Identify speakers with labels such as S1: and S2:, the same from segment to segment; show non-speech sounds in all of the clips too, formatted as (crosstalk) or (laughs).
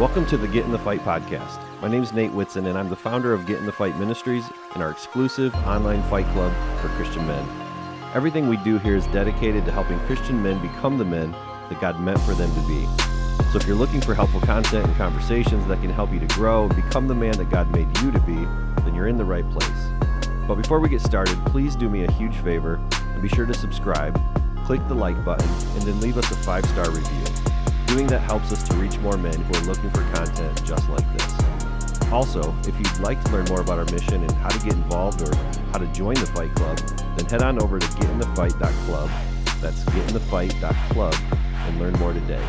S1: Welcome to the Get in the Fight podcast. My name is Nate Whitson, and I'm the founder of Get in the Fight Ministries and our exclusive online fight club for Christian men. Everything we do here is dedicated to helping Christian men become the men that God meant for them to be. So if you're looking for helpful content and conversations that can help you to grow and become the man that God made you to be, then you're in the right place. But before we get started, please do me a huge favor and be sure to subscribe, click the like button, and then leave us a five star review. Doing that helps us to reach more men who are looking for content just like this. Also, if you'd like to learn more about our mission and how to get involved or how to join the Fight Club, then head on over to getinthefight.club. That's getinthefight.club and learn more today.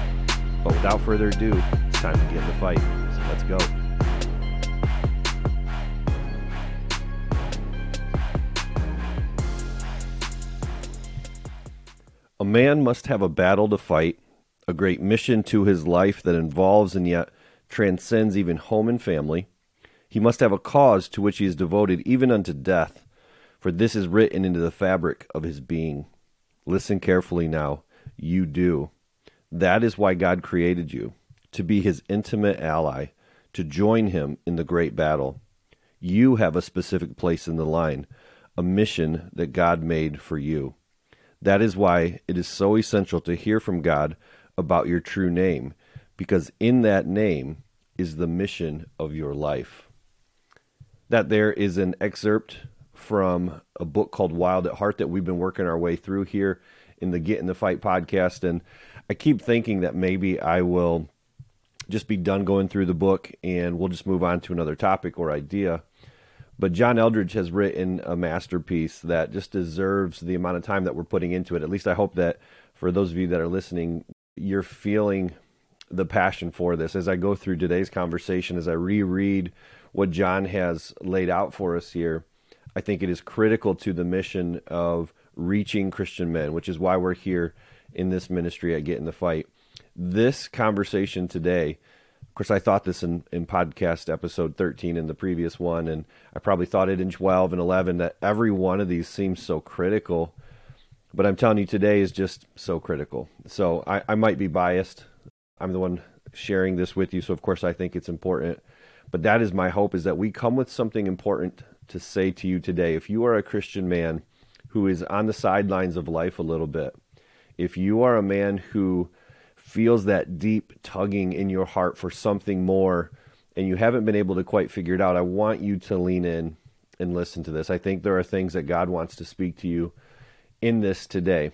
S1: But without further ado, it's time to get in the fight. So let's go. A man must have a battle to fight a great mission to his life that involves and yet transcends even home and family. He must have a cause to which he is devoted even unto death, for this is written into the fabric of his being. Listen carefully now. You do. That is why God created you, to be his intimate ally, to join him in the great battle. You have a specific place in the line, a mission that God made for you. That is why it is so essential to hear from God about your true name, because in that name is the mission of your life. That there is an excerpt from a book called Wild at Heart that we've been working our way through here in the Get in the Fight podcast. And I keep thinking that maybe I will just be done going through the book and we'll just move on to another topic or idea. But John Eldredge has written a masterpiece that just deserves the amount of time that we're putting into it. At least I hope that for those of you that are listening, you're feeling the passion for this as I go through today's conversation, as I reread what John has laid out for us here. I think it is critical to the mission of reaching Christian men, which is why we're here in this ministry at Get in the Fight. This conversation today, of course, I thought this in, in podcast episode 13 in the previous one, and I probably thought it in 12 and 11 that every one of these seems so critical but I'm telling you, today is just so critical. So I, I might be biased. I'm the one sharing this with you, so of course I think it's important. But that is my hope is that we come with something important to say to you today. If you are a Christian man who is on the sidelines of life a little bit, if you are a man who feels that deep tugging in your heart for something more and you haven't been able to quite figure it out, I want you to lean in and listen to this. I think there are things that God wants to speak to you in this today.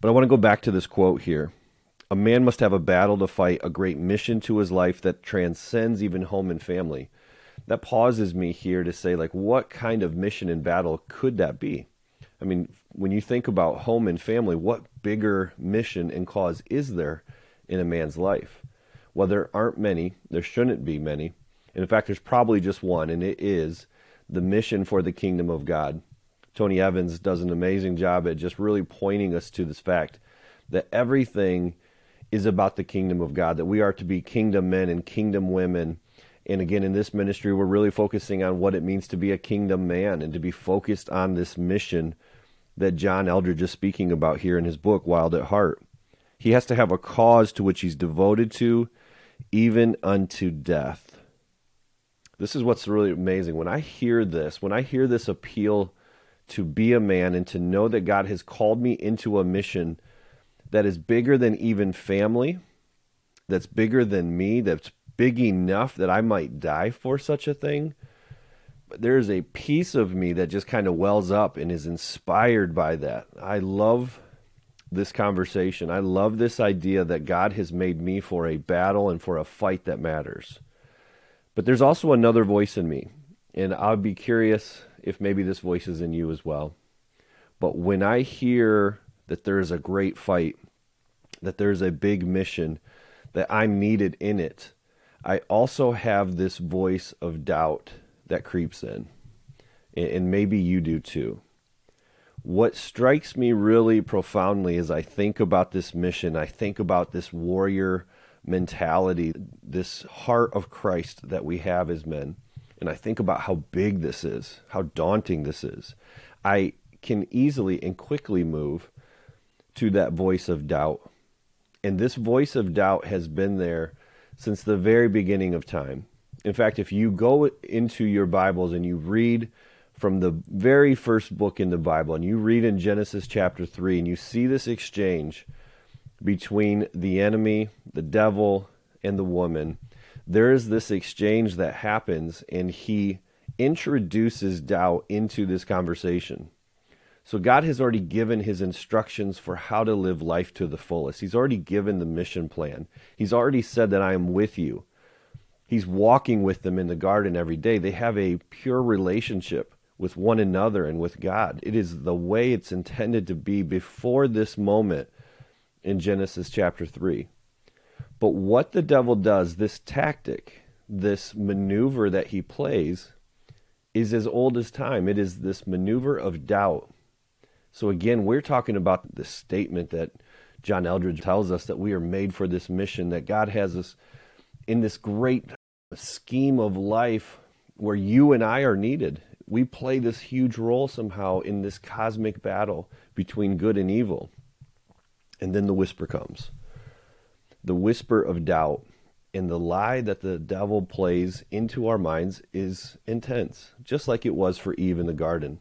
S1: But I want to go back to this quote here. A man must have a battle to fight, a great mission to his life that transcends even home and family. That pauses me here to say, like, what kind of mission and battle could that be? I mean, when you think about home and family, what bigger mission and cause is there in a man's life? Well, there aren't many. There shouldn't be many. And in fact, there's probably just one, and it is the mission for the kingdom of God. Tony Evans does an amazing job at just really pointing us to this fact that everything is about the kingdom of God, that we are to be kingdom men and kingdom women. And again, in this ministry, we're really focusing on what it means to be a kingdom man and to be focused on this mission that John Eldredge is speaking about here in his book, Wild at Heart. He has to have a cause to which he's devoted to, even unto death. This is what's really amazing. When I hear this, when I hear this appeal to be a man and to know that God has called me into a mission that is bigger than even family, that's bigger than me, that's big enough that I might die for such a thing. But there's a piece of me that just kind of wells up and is inspired by that. I love this conversation. I love this idea that God has made me for a battle and for a fight that matters. But there's also another voice in me. And I'd be curious if maybe this voice is in you as well. But when I hear that there is a great fight, that there's a big mission, that I'm needed in it, I also have this voice of doubt that creeps in. And maybe you do too. What strikes me really profoundly as I think about this mission, I think about this warrior mentality, this heart of Christ that we have as men and I think about how big this is, how daunting this is, I can easily and quickly move to that voice of doubt. And this voice of doubt has been there since the very beginning of time. In fact, if you go into your Bibles and you read from the very first book in the Bible and you read in Genesis chapter 3 and you see this exchange between the enemy, the devil, and the woman, there is this exchange that happens and he introduces doubt into this conversation. So God has already given his instructions for how to live life to the fullest. He's already given the mission plan. He's already said that I am with you. He's walking with them in the garden every day. They have a pure relationship with one another and with God. It is the way it's intended to be before this moment in Genesis chapter 3. But what the devil does, this tactic, this maneuver that he plays, is as old as time. It is this maneuver of doubt. So again, we're talking about the statement that John Eldredge tells us that we are made for this mission, that God has us in this great scheme of life where you and I are needed. We play this huge role somehow in this cosmic battle between good and evil. And then the whisper comes the whisper of doubt. And the lie that the devil plays into our minds is intense, just like it was for Eve in the garden.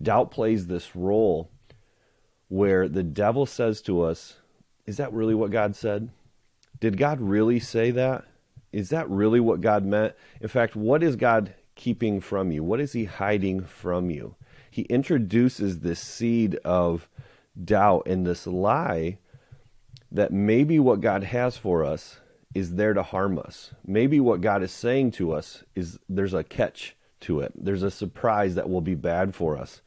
S1: Doubt plays this role where the devil says to us, Is that really what God said? Did God really say that? Is that really what God meant? In fact, what is God keeping from you? What is He hiding from you? He introduces this seed of doubt and this lie that maybe what God has for us is there to harm us. Maybe what God is saying to us is there's a catch to it, there's a surprise that will be bad for us.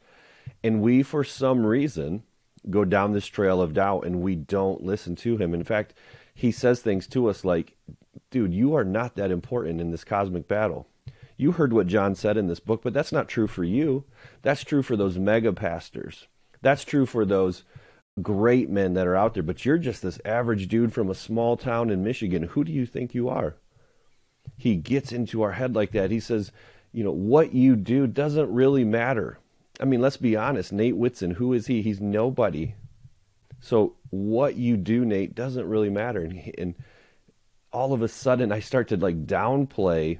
S1: And we, for some reason, go down this trail of doubt and we don't listen to Him. In fact, He says things to us like, dude, you are not that important in this cosmic battle. You heard what John said in this book, but that's not true for you. That's true for those mega pastors. That's true for those great men that are out there, but you're just this average dude from a small town in Michigan. Who do you think you are? He gets into our head like that. He says, you know, what you do doesn't really matter. I mean, let's be honest. Nate Whitson, who is he? He's nobody. So what you do, Nate, doesn't really matter. And, and all of a sudden, I start to like downplay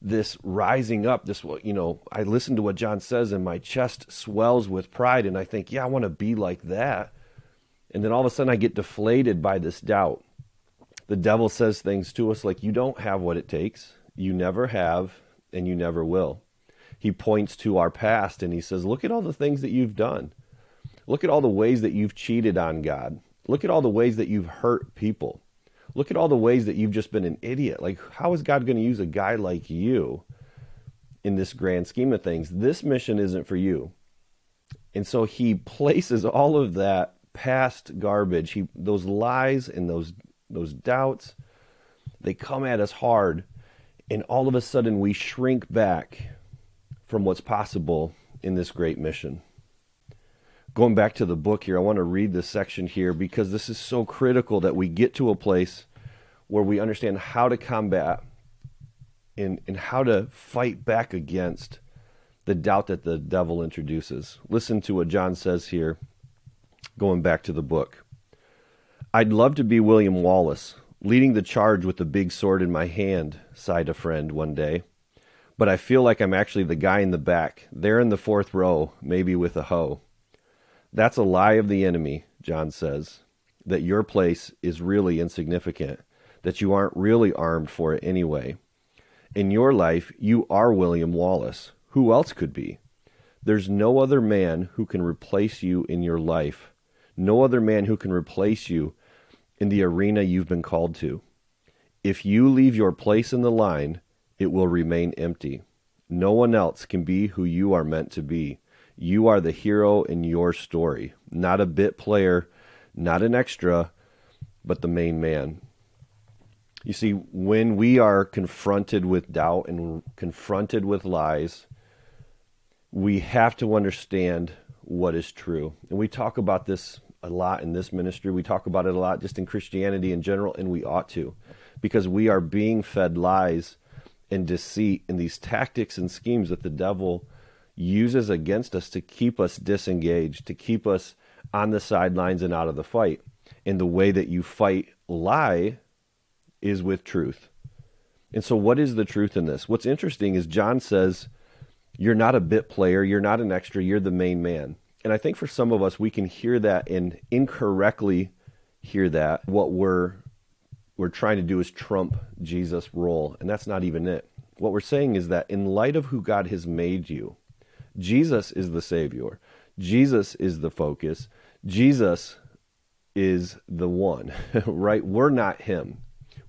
S1: this rising up this you know i listen to what john says and my chest swells with pride and i think yeah i want to be like that. And then all of a sudden i get deflated by this doubt. The devil says things to us like you don't have what it takes. You never have and you never will. He points to our past and he says look at all the things that you've done. Look at all the ways that you've cheated on god. Look at all the ways that you've hurt people Look at all the ways that you've just been an idiot. Like, how is God going to use a guy like you in this grand scheme of things? This mission isn't for you. And so he places all of that past garbage, he, those lies and those, those doubts, they come at us hard. And all of a sudden, we shrink back from what's possible in this great mission going back to the book here, I want to read this section here because this is so critical that we get to a place where we understand how to combat and, and how to fight back against the doubt that the devil introduces. Listen to what John says here, going back to the book. I'd love to be William Wallace, leading the charge with the big sword in my hand, sighed a friend one day. But I feel like I'm actually the guy in the back, there in the fourth row, maybe with a hoe. That's a lie of the enemy, John says, that your place is really insignificant, that you aren't really armed for it anyway. In your life, you are William Wallace. Who else could be? There's no other man who can replace you in your life, no other man who can replace you in the arena you've been called to. If you leave your place in the line, it will remain empty. No one else can be who you are meant to be. You are the hero in your story, not a bit player, not an extra, but the main man. You see, when we are confronted with doubt and confronted with lies, we have to understand what is true. And we talk about this a lot in this ministry. We talk about it a lot just in Christianity in general, and we ought to, because we are being fed lies and deceit and these tactics and schemes that the devil uses against us to keep us disengaged, to keep us on the sidelines and out of the fight. And the way that you fight lie is with truth. And so, what is the truth in this? What's interesting is John says, You're not a bit player, you're not an extra, you're the main man. And I think for some of us, we can hear that and incorrectly hear that. What we're we're trying to do is trump Jesus' role, and that's not even it. What we're saying is that in light of who God has made you, Jesus is the Savior, Jesus is the focus, Jesus is the one, (laughs) right? We're not Him.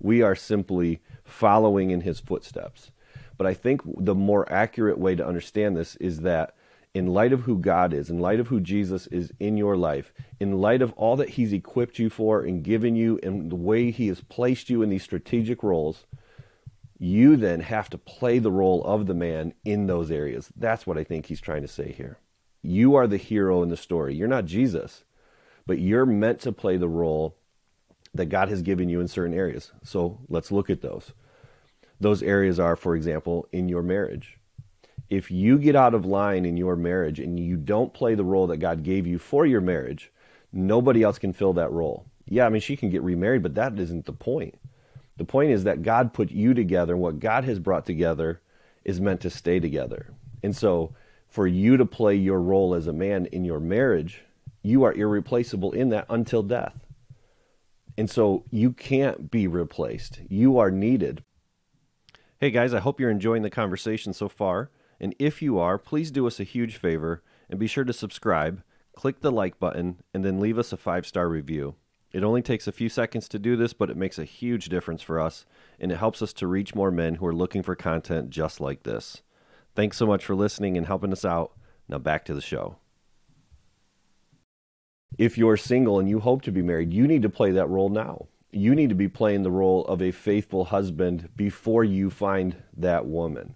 S1: We are simply following in His footsteps. But I think the more accurate way to understand this is that in light of who God is, in light of who Jesus is in your life, in light of all that He's equipped you for and given you, and the way He has placed you in these strategic roles, you then have to play the role of the man in those areas. That's what I think He's trying to say here. You are the hero in the story. You're not Jesus, but you're meant to play the role that God has given you in certain areas. So let's look at those. Those areas are, for example, in your marriage if you get out of line in your marriage and you don't play the role that God gave you for your marriage, nobody else can fill that role. Yeah, I mean, she can get remarried, but that isn't the point. The point is that God put you together, and what God has brought together is meant to stay together. And so, for you to play your role as a man in your marriage, you are irreplaceable in that until death. And so, you can't be replaced. You are needed. Hey guys, I hope you're enjoying the conversation so far. And if you are, please do us a huge favor and be sure to subscribe, click the like button, and then leave us a five star review. It only takes a few seconds to do this, but it makes a huge difference for us, and it helps us to reach more men who are looking for content just like this. Thanks so much for listening and helping us out. Now back to the show. If you're single and you hope to be married, you need to play that role now. You need to be playing the role of a faithful husband before you find that woman.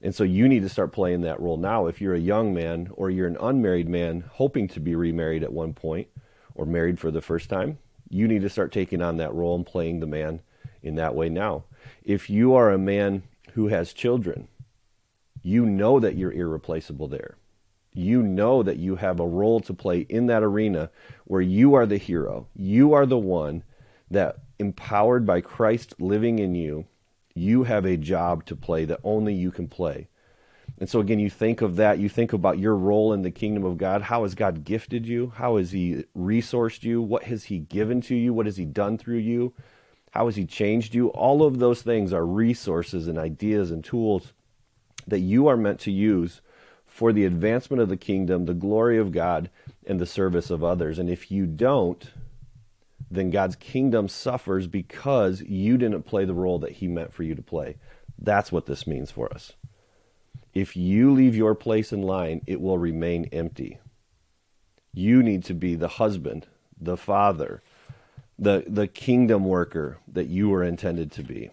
S1: And so you need to start playing that role now. If you're a young man or you're an unmarried man hoping to be remarried at one point or married for the first time, you need to start taking on that role and playing the man in that way now. If you are a man who has children, you know that you're irreplaceable there. You know that you have a role to play in that arena where you are the hero. You are the one that, empowered by Christ living in you, you have a job to play that only you can play. And so, again, you think of that, you think about your role in the kingdom of God. How has God gifted you? How has He resourced you? What has He given to you? What has He done through you? How has He changed you? All of those things are resources and ideas and tools that you are meant to use for the advancement of the kingdom, the glory of God, and the service of others. And if you don't, then God's kingdom suffers because you didn't play the role that He meant for you to play. That's what this means for us. If you leave your place in line, it will remain empty. You need to be the husband, the father, the, the kingdom worker that you were intended to be.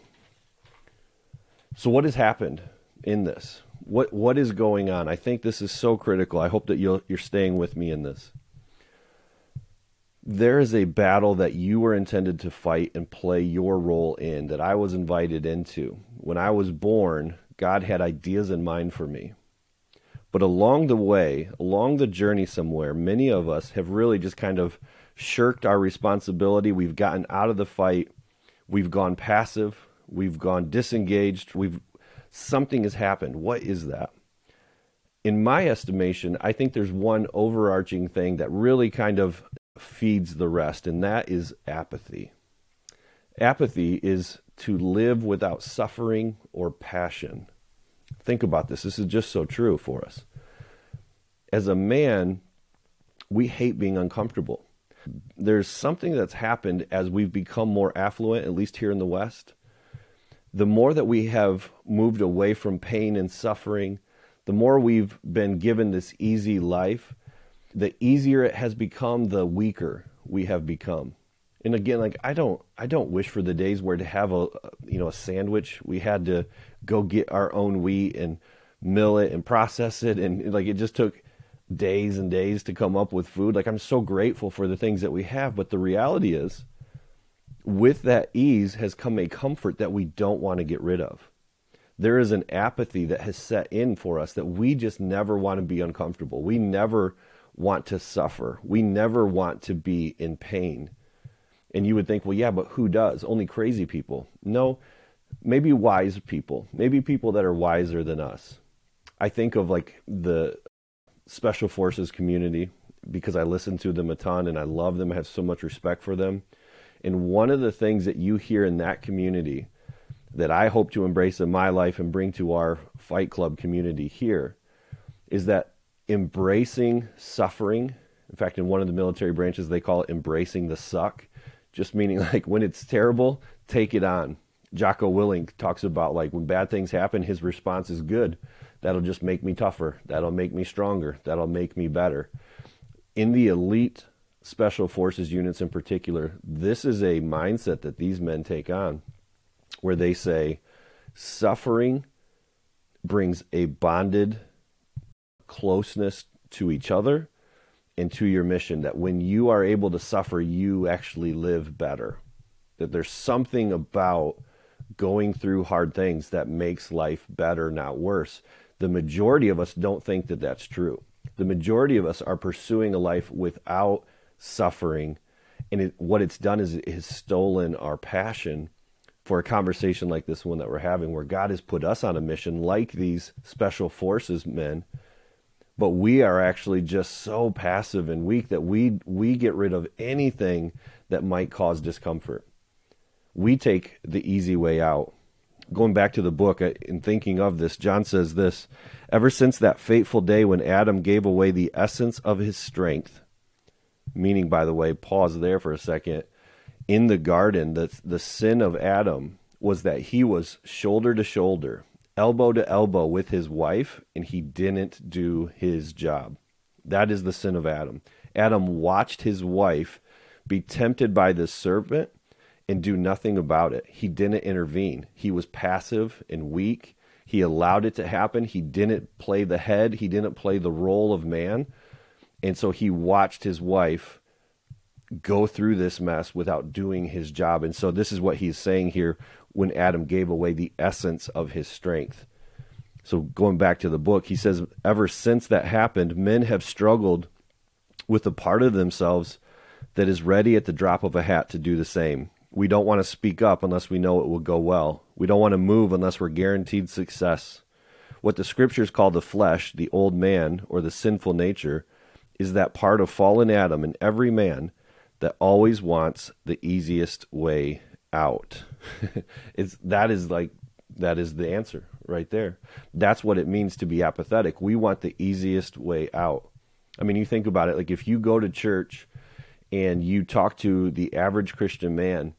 S1: So, what has happened in this? What, what is going on? I think this is so critical. I hope that you'll, you're staying with me in this there is a battle that you were intended to fight and play your role in that I was invited into. When I was born, God had ideas in mind for me. But along the way, along the journey somewhere, many of us have really just kind of shirked our responsibility. We've gotten out of the fight. We've gone passive. We've gone disengaged. We've something has happened. What is that? In my estimation, I think there's one overarching thing that really kind of feeds the rest, and that is apathy. Apathy is to live without suffering or passion. Think about this. This is just so true for us. As a man, we hate being uncomfortable. There's something that's happened as we've become more affluent, at least here in the West. The more that we have moved away from pain and suffering, the more we've been given this easy life, the easier it has become, the weaker we have become. And again, like I don't, I don't wish for the days where to have a, you know, a sandwich, we had to go get our own wheat and mill it and process it, and like it just took days and days to come up with food. Like I'm so grateful for the things that we have, but the reality is, with that ease has come a comfort that we don't want to get rid of. There is an apathy that has set in for us that we just never want to be uncomfortable. We never want to suffer. We never want to be in pain. And you would think, well, yeah, but who does? Only crazy people. No, maybe wise people, maybe people that are wiser than us. I think of like the special forces community because I listen to them a ton and I love them, I have so much respect for them. And one of the things that you hear in that community that I hope to embrace in my life and bring to our Fight Club community here is that embracing suffering. In fact, in one of the military branches, they call it embracing the suck, just meaning (laughs) like when it's terrible, take it on. Jocko Willink talks about like when bad things happen, his response is good. That'll just make me tougher. That'll make me stronger. That'll make me better. In the elite special forces units in particular, this is a mindset that these men take on where they say suffering brings a bonded closeness to each other and to your mission that when you are able to suffer you actually live better. That there's something about going through hard things that makes life better not worse. The majority of us don't think that that's true. The majority of us are pursuing a life without suffering and it, what it's done is it has stolen our passion for a conversation like this one that we're having, where God has put us on a mission like these special forces men, but we are actually just so passive and weak that we we get rid of anything that might cause discomfort. We take the easy way out. Going back to the book uh, and thinking of this, John says this Ever since that fateful day when Adam gave away the essence of his strength, meaning, by the way, pause there for a second in the garden, the, the sin of Adam was that he was shoulder to shoulder, elbow to elbow with his wife, and he didn't do his job. That is the sin of Adam. Adam watched his wife be tempted by the serpent and do nothing about it. He didn't intervene. He was passive and weak. He allowed it to happen. He didn't play the head, he didn't play the role of man. And so he watched his wife go through this mess without doing his job. And so this is what he's saying here when Adam gave away the essence of his strength. So going back to the book, he says, ever since that happened, men have struggled with a part of themselves that is ready at the drop of a hat to do the same. We don't want to speak up unless we know it will go well. We don't want to move unless we're guaranteed success. What the scriptures call the flesh, the old man, or the sinful nature, is that part of fallen Adam in every man that always wants the easiest way out. (laughs) it's that is like that is the answer right there. That's what it means to be apathetic. We want the easiest way out. I mean, you think about it like if you go to church and you talk to the average Christian man,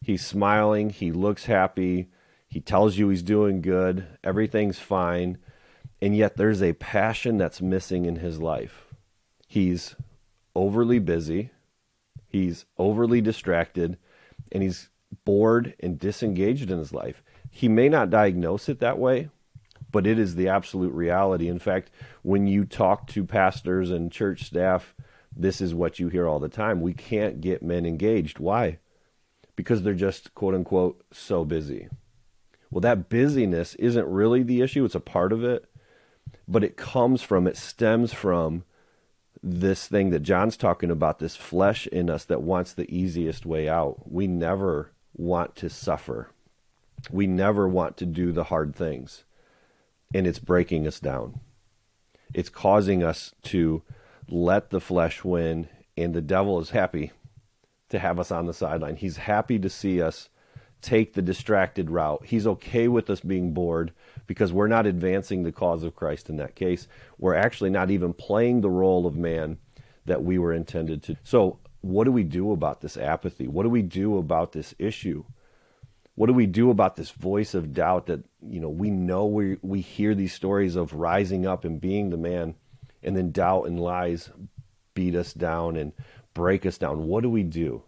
S1: he's smiling, he looks happy, he tells you he's doing good, everything's fine, and yet there's a passion that's missing in his life. He's overly busy, He's overly distracted and he's bored and disengaged in his life. He may not diagnose it that way, but it is the absolute reality. In fact, when you talk to pastors and church staff, this is what you hear all the time. We can't get men engaged. Why? Because they're just, quote unquote, so busy. Well, that busyness isn't really the issue, it's a part of it, but it comes from, it stems from this thing that John's talking about, this flesh in us that wants the easiest way out. We never want to suffer. We never want to do the hard things. And it's breaking us down. It's causing us to let the flesh win, and the devil is happy to have us on the sideline. He's happy to see us take the distracted route. He's okay with us being bored because we're not advancing the cause of Christ in that case. We're actually not even playing the role of man that we were intended to. So, what do we do about this apathy? What do we do about this issue? What do we do about this voice of doubt that, you know, we know we we hear these stories of rising up and being the man and then doubt and lies beat us down and break us down. What do we do?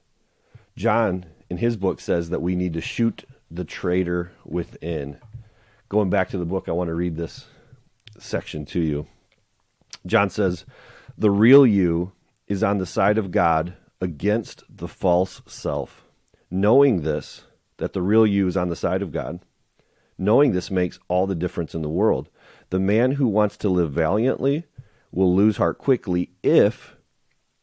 S1: John in his book says that we need to shoot the traitor within going back to the book, I want to read this section to you. John says, The real you is on the side of God against the false self. Knowing this, that the real you is on the side of God, knowing this makes all the difference in the world. The man who wants to live valiantly will lose heart quickly if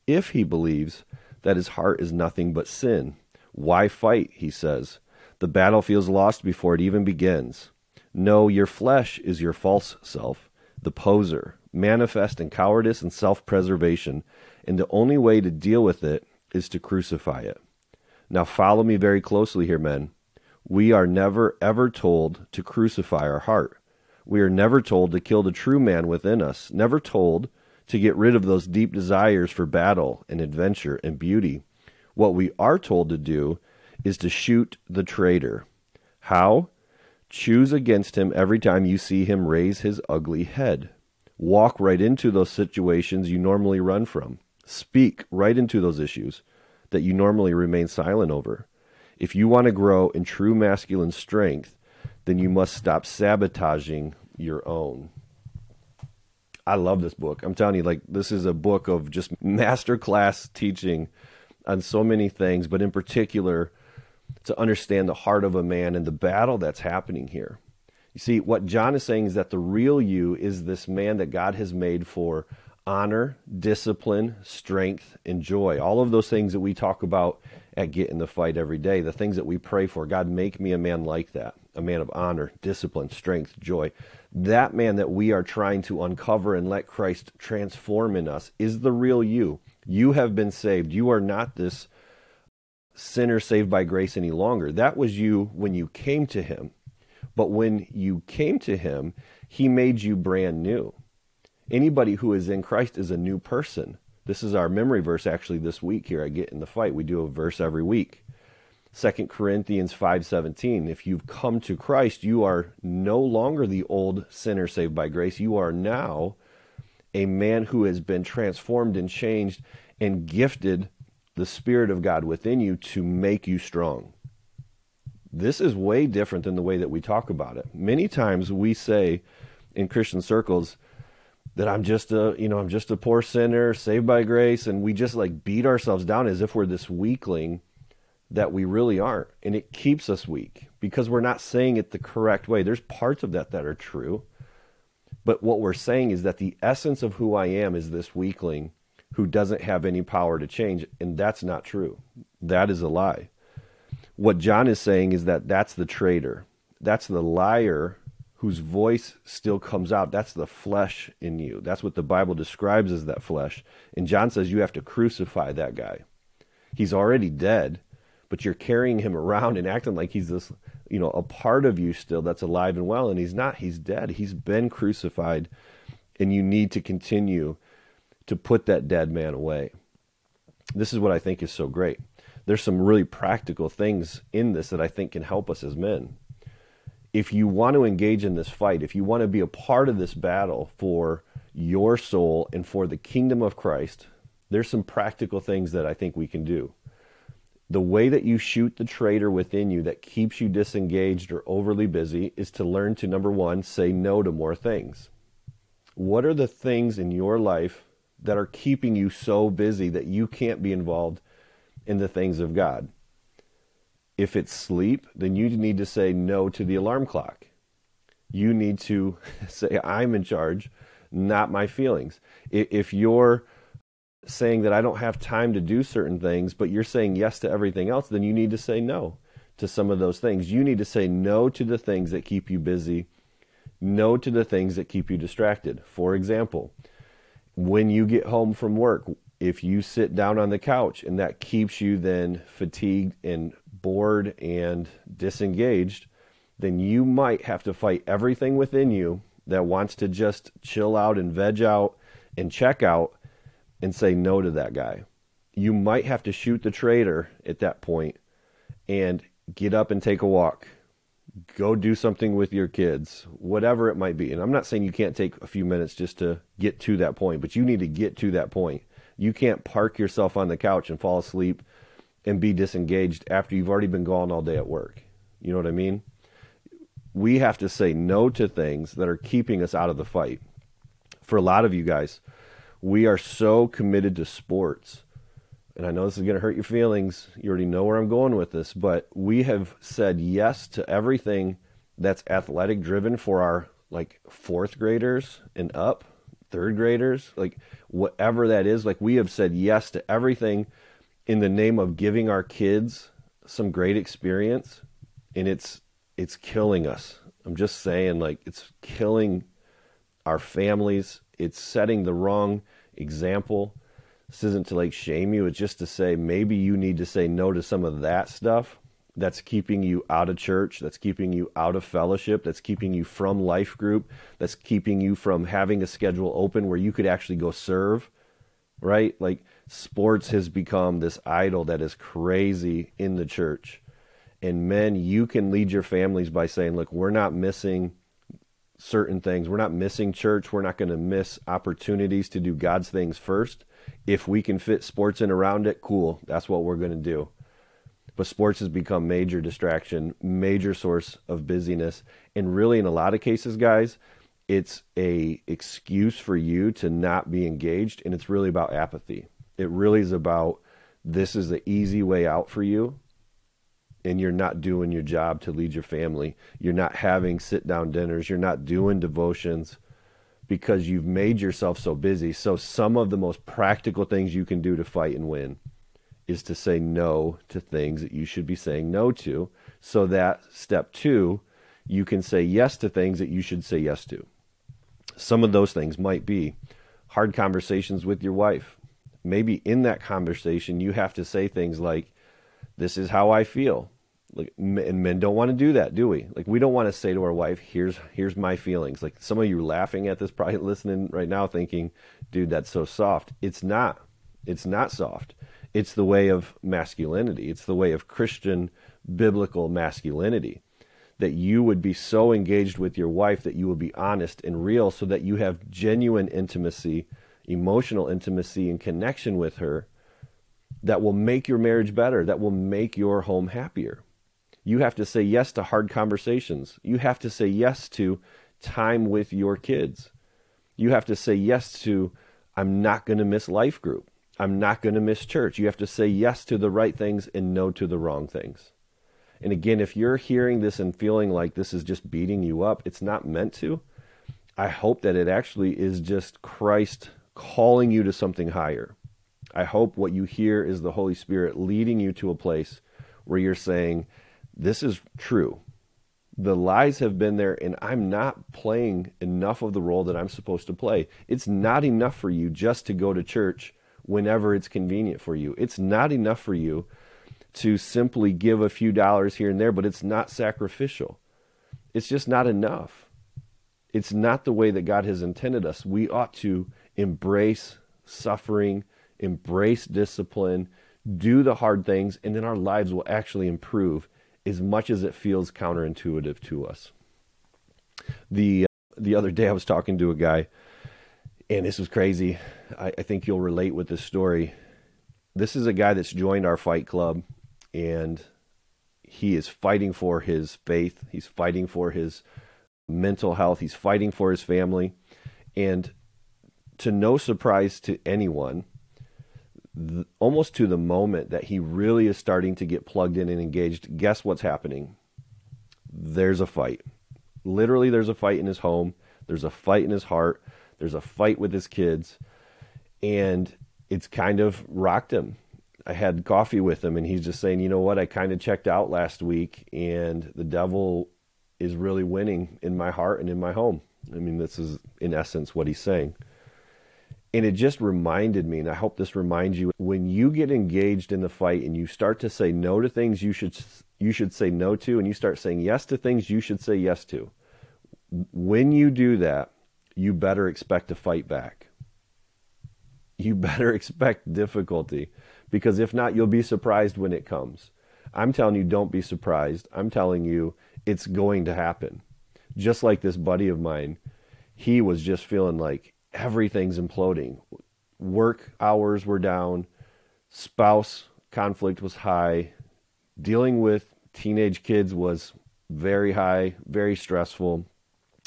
S1: if he believes that his heart is nothing but sin. Why fight? He says. The battle feels lost before it even begins. No, your flesh is your false self, the poser, manifest in cowardice and self preservation, and the only way to deal with it is to crucify it. Now, follow me very closely here, men. We are never, ever told to crucify our heart. We are never told to kill the true man within us, never told to get rid of those deep desires for battle and adventure and beauty. What we are told to do is to shoot the traitor. How? Choose against him every time you see him raise his ugly head. Walk right into those situations you normally run from. Speak right into those issues that you normally remain silent over. If you want to grow in true masculine strength, then you must stop sabotaging your own. I love this book. I'm telling you, like, this is a book of just (laughs) masterclass teaching on so many things, but in particular, to understand the heart of a man and the battle that's happening here. You see, what John is saying is that the real you is this man that God has made for honor, discipline, strength, and joy. All of those things that we talk about at Get in the Fight every day, the things that we pray for. God, make me a man like that, a man of honor, discipline, strength, joy. That man that we are trying to uncover and let Christ transform in us is the real you. You have been saved. You are not this sinner saved by grace any longer. That was you when you came to him. But when you came to him, he made you brand new. Anybody who is in Christ is a new person. This is our memory verse actually this week here I Get in the Fight. We do a verse every week. 2 Corinthians 5:17 If you've come to Christ, you are no longer the old sinner saved by grace. You are now a man who has been transformed and changed and gifted the spirit of God within you to make you strong. This is way different than the way that we talk about it. Many times we say in Christian circles that I'm just a, you know, I'm just a poor sinner saved by grace and we just like beat ourselves down as if we're this weakling that we really aren't. And it keeps us weak because we're not saying it the correct way. There's parts of that that are true. But what we're saying is that the essence of who I am is this weakling who doesn't have any power to change. And that's not true. That is a lie. What John is saying is that that's the traitor. That's the liar whose voice still comes out. That's the flesh in you. That's what the Bible describes as that flesh. And John says you have to crucify that guy. He's already dead, but you're carrying him around and acting like he's this, you know, a part of you still that's alive and well. And he's not. He's dead. He's been crucified. And you need to continue to put that dead man away. This is what I think is so great there's some really practical things in this that I think can help us as men. If you want to engage in this fight, if you want to be a part of this battle for your soul and for the kingdom of Christ, there's some practical things that I think we can do. The way that you shoot the traitor within you that keeps you disengaged or overly busy is to learn to, number one, say no to more things. What are the things in your life that are keeping you so busy that you can't be involved in the things of God. If it's sleep, then you need to say no to the alarm clock. You need to (laughs) say, I'm in charge, not my feelings. If you're saying that I don't have time to do certain things, but you're saying yes to everything else, then you need to say no to some of those things. You need to say no to the things that keep you busy, no to the things that keep you distracted. For example, when you get home from work, if you sit down on the couch and that keeps you then fatigued and bored and disengaged, then you might have to fight everything within you that wants to just chill out and veg out and check out and say no to that guy. You might have to shoot the traitor at that point and get up and take a walk. Go do something with your kids, whatever it might be. And I'm not saying you can't take a few minutes just to get to that point, but you need to get to that point you can't park yourself on the couch and fall asleep and be disengaged after you've already been gone all day at work. You know what I mean? We have to say no to things that are keeping us out of the fight. For a lot of you guys, we are so committed to sports. And I know this is going to hurt your feelings. You already know where I'm going with this, but we have said yes to everything that's athletic driven for our like fourth graders and up third graders, like whatever that is, like we have said yes to everything in the name of giving our kids some great experience and it's it's killing us. I'm just saying like it's killing our families. It's setting the wrong example. This isn't to like shame you, it's just to say maybe you need to say no to some of that stuff that's keeping you out of church, that's keeping you out of fellowship, that's keeping you from life group, that's keeping you from having a schedule open where you could actually go serve, right? Like sports has become this idol that is crazy in the church. And men, you can lead your families by saying, look, we're not missing certain things. We're not missing church. We're not going to miss opportunities to do God's things first. If we can fit sports in around it, cool. That's what we're going to do. But sports has become major distraction, major source of busyness, and really in a lot of cases, guys, it's a excuse for you to not be engaged and it's really about apathy. It really is about this is the easy way out for you and you're not doing your job to lead your family. You're not having sit down dinners. You're not doing devotions because you've made yourself so busy. So, some of the most practical things you can do to fight and win is to say no to things that you should be saying no to. So that step two, you can say yes to things that you should say yes to. Some of those things might be hard conversations with your wife. Maybe in that conversation, you have to say things like, This is how I feel like and men don't want to do that do we? Like we don't want to say to our wife here's here's my feelings. Like some of you laughing at this (laughs) probably listening right now thinking dude that's so soft. It's not. It's not soft. It's the way of masculinity. It's the way of christian biblical masculinity. That you would be so engaged with your wife that you will be honest and real so that you have genuine intimacy emotional intimacy and connection with her that will make your marriage better that will make your home happier you have to say yes to hard conversations. You have to say yes to time with your kids. You have to say yes to, I'm not going to miss life group. I'm not going to miss church. You have to say yes to the right things and no to the wrong things. And again, if you're hearing this and feeling like this is just beating you up, it's not meant to. I hope that it actually is just Christ calling you to something higher. I hope what you hear is the Holy Spirit leading you to a place where you're saying, this is true. The lies have been there, and I'm not playing enough of the role that I'm supposed to play. It's not enough for you just to go to church whenever it's convenient for you. It's not enough for you to simply give a few dollars here and there, but it's not sacrificial. It's just not enough. It's not the way that God has intended us. We ought to embrace suffering, embrace discipline, do the hard things, and then our lives will actually improve as much as it feels counterintuitive to us. The uh, the other day I was talking to a guy, and this was crazy. I, I think you'll relate with this story. This is a guy that's joined our fight club, and he is fighting for his faith. He's fighting for his mental health. He's fighting for his family, and to no surprise to anyone, almost to the moment that he really is starting to get plugged in and engaged, guess what's happening? There's a fight. Literally, there's a fight in his home. There's a fight in his heart. There's a fight with his kids. And it's kind of rocked him. I had coffee with him, and he's just saying, you know what? I kind of checked out last week, and the devil is really winning in my heart and in my home. I mean, this is in essence what he's saying. And it just reminded me, and I hope this reminds you, when you get engaged in the fight and you start to say no to things you should you should say no to, and you start saying yes to things you should say yes to. When you do that, you better expect to fight back. You (laughs) better expect difficulty, because if not, you'll be surprised when it comes. I'm telling you, don't be surprised. I'm telling you, it's going to happen. Just like this buddy of mine, he was just feeling like everything's imploding. Work hours were down, spouse conflict was high, dealing with teenage kids was very high, very stressful,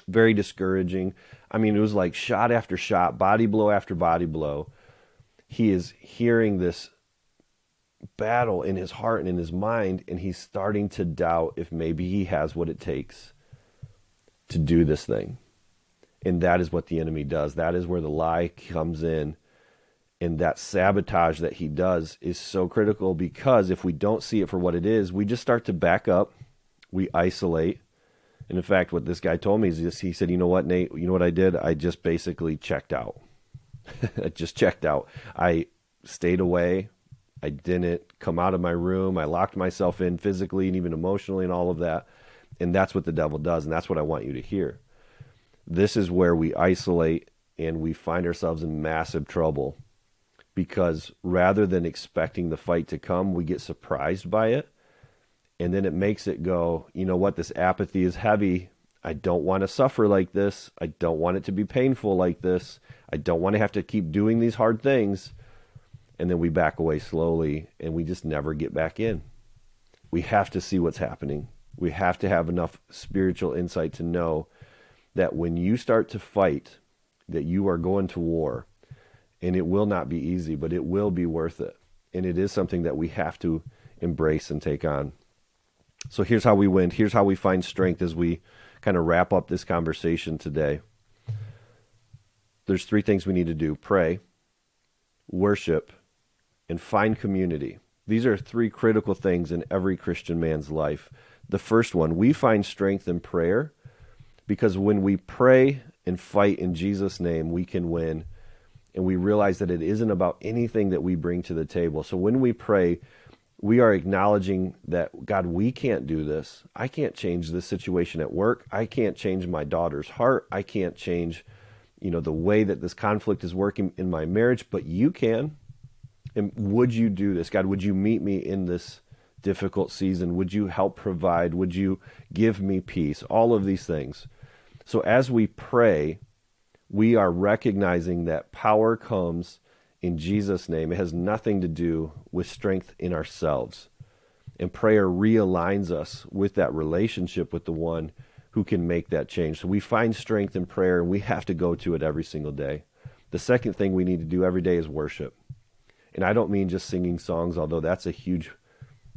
S1: very discouraging. I mean, it was like shot after shot, body blow after body blow. He is hearing this battle in his heart and in his mind, and he's starting to doubt if maybe he has what it takes to do this thing. And that is what the enemy does. That is where the lie comes in And that sabotage that he does is so critical because if we don't see it for what it is, we just start to back up, we isolate. And in fact, what this guy told me is just, he said, You know what, Nate? You know what I did? I just basically checked out. I (laughs) just checked out. I stayed away. I didn't come out of my room. I locked myself in physically and even emotionally and all of that. And that's what the devil does. And that's what I want you to hear. This is where we isolate and we find ourselves in massive trouble because rather than expecting the fight to come, we get surprised by it. And then it makes it go, you know what, this apathy is heavy. I don't want to suffer like this. I don't want it to be painful like this. I don't want to have to keep doing these hard things. And then we back away slowly and we just never get back in. We have to see what's happening. We have to have enough spiritual insight to know that when you start to fight, that you are going to war. And it will not be easy, but it will be worth it. And it is something that we have to embrace and take on. So here's how we win. Here's how we find strength as we kind of wrap up this conversation today. There's three things we need to do pray, worship, and find community. These are three critical things in every Christian man's life. The first one, we find strength in prayer because when we pray and fight in Jesus' name, we can win. And we realize that it isn't about anything that we bring to the table. So when we pray, we are acknowledging that, God, we can't do this. I can't change this situation at work. I can't change my daughter's heart. I can't change, you know, the way that this conflict is working in my marriage, but you can. And would you do this? God, would you meet me in this difficult season? Would you help provide? Would you give me peace? All of these things. So as we pray, we are recognizing that power comes in Jesus' name. It has nothing to do with strength in ourselves. And prayer realigns us with that relationship with the one who can make that change. So we find strength in prayer and we have to go to it every single day. The second thing we need to do every day is worship. And I don't mean just singing songs, although that's a huge,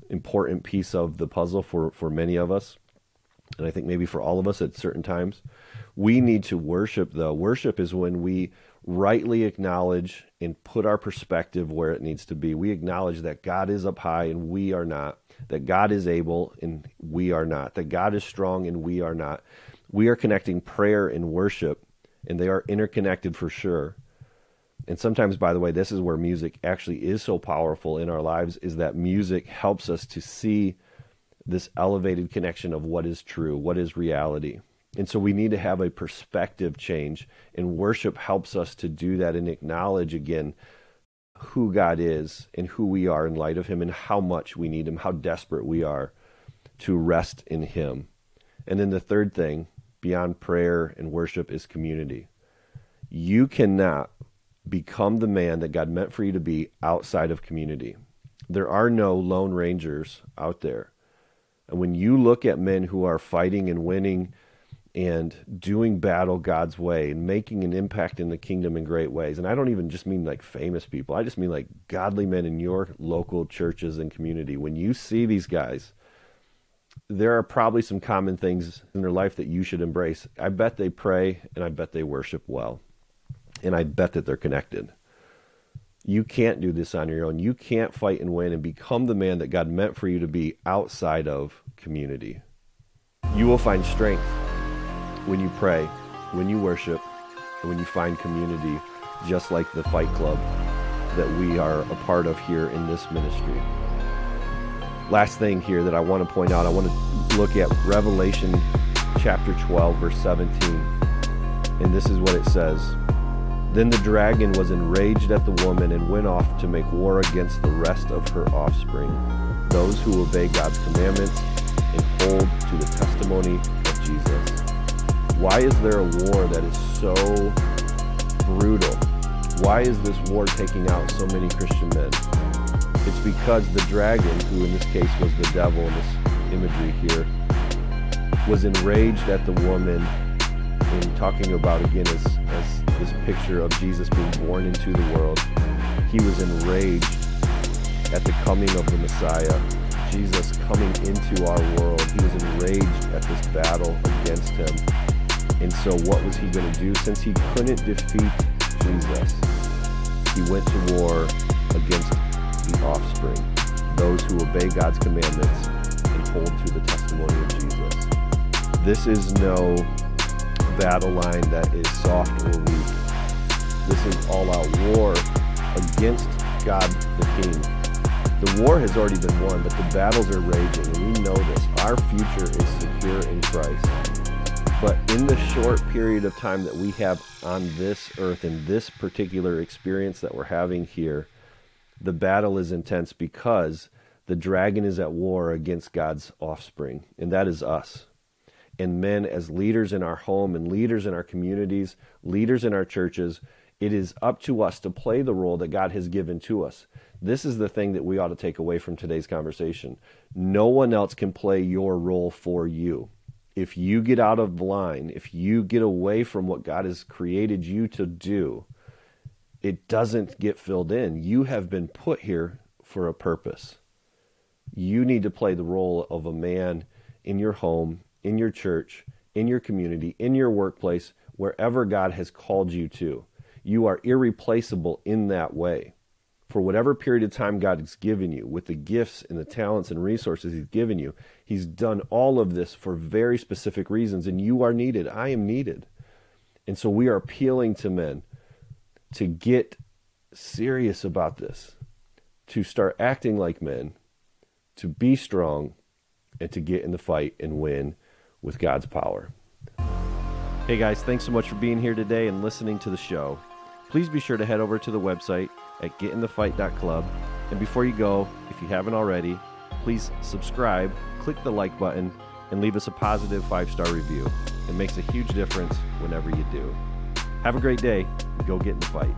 S1: important piece of the puzzle for, for many of us. And I think maybe for all of us at certain times. We need to worship, though. Worship is when we rightly acknowledge and put our perspective where it needs to be. We acknowledge that God is up high and we are not, that God is able and we are not, that God is strong and we are not. We are connecting prayer and worship, and they are interconnected for sure and sometimes by the way this is where music actually is so powerful in our lives is that music helps us to see this elevated connection of what is true what is reality and so we need to have a perspective change and worship helps us to do that and acknowledge again who God is and who we are in light of him and how much we need him how desperate we are to rest in him and then the third thing beyond prayer and worship is community you cannot become the man that God meant for you to be outside of community. There are no lone rangers out there. And when you look at men who are fighting and winning and doing battle God's way and making an impact in the kingdom in great ways, and I don't even just mean like famous people, I just mean like godly men in your local churches and community. When you see these guys, there are probably some common things in their life that you should embrace. I bet they pray and I bet they worship well and I bet that they're connected. You can't do this on your own. You can't fight and win and become the man that God meant for you to be outside of community. You will find strength when you pray, when you worship, and when you find community, just like the Fight Club that we are a part of here in this ministry. Last thing here that I want to point out, I want to look at Revelation chapter 12, verse 17. And this is what it says. Then the dragon was enraged at the woman and went off to make war against the rest of her offspring, those who obey God's commandments and hold to the testimony of Jesus. Why is there a war that is so brutal? Why is this war taking out so many Christian men? It's because the dragon, who in this case was the devil in this imagery here, was enraged at the woman in talking about again as, as this picture of Jesus being born into the world. He was enraged at the coming of the Messiah, Jesus coming into our world. He was enraged at this battle against him. And so, what was he going to do? Since he couldn't defeat Jesus, He went to war against the offspring, those who obey God's commandments and hold to the testimony of Jesus. This is no battle line that is soft or weak. This is all out war against God the King. The war has already been won, but the battles are raging, and we know this. Our future is secure in Christ. But in the short period of time that we have on this earth, in this particular experience that we're having here, the battle is intense because the dragon is at war against God's offspring, and that is us. And men, as leaders in our home and leaders in our communities, leaders in our churches, it is up to us to play the role that God has given to us. This is the thing that we ought to take away from today's conversation. No one else can play your role for you. If you get out of line, if you get away from what God has created you to do, it doesn't get filled in. You have been put here for a purpose. You need to play the role of a man in your home, in your church, in your community, in your workplace, wherever God has called you to. You are irreplaceable in that way for whatever period of time God has given you, with the gifts and the talents and resources He's given you, He's done all of this for very specific reasons, and you are needed. I am needed. And so we are appealing to men to get serious about this, to start acting like men, to be strong, and to get in the fight and win with God's power. Hey guys, thanks so much for being here today and listening to the show. Please be sure to head over to the website at getinthefight.club. And before you go, if you haven't already, please subscribe, click the like button, and leave us a positive five star review. It makes a huge difference whenever you do. Have a great day. Go get in the fight.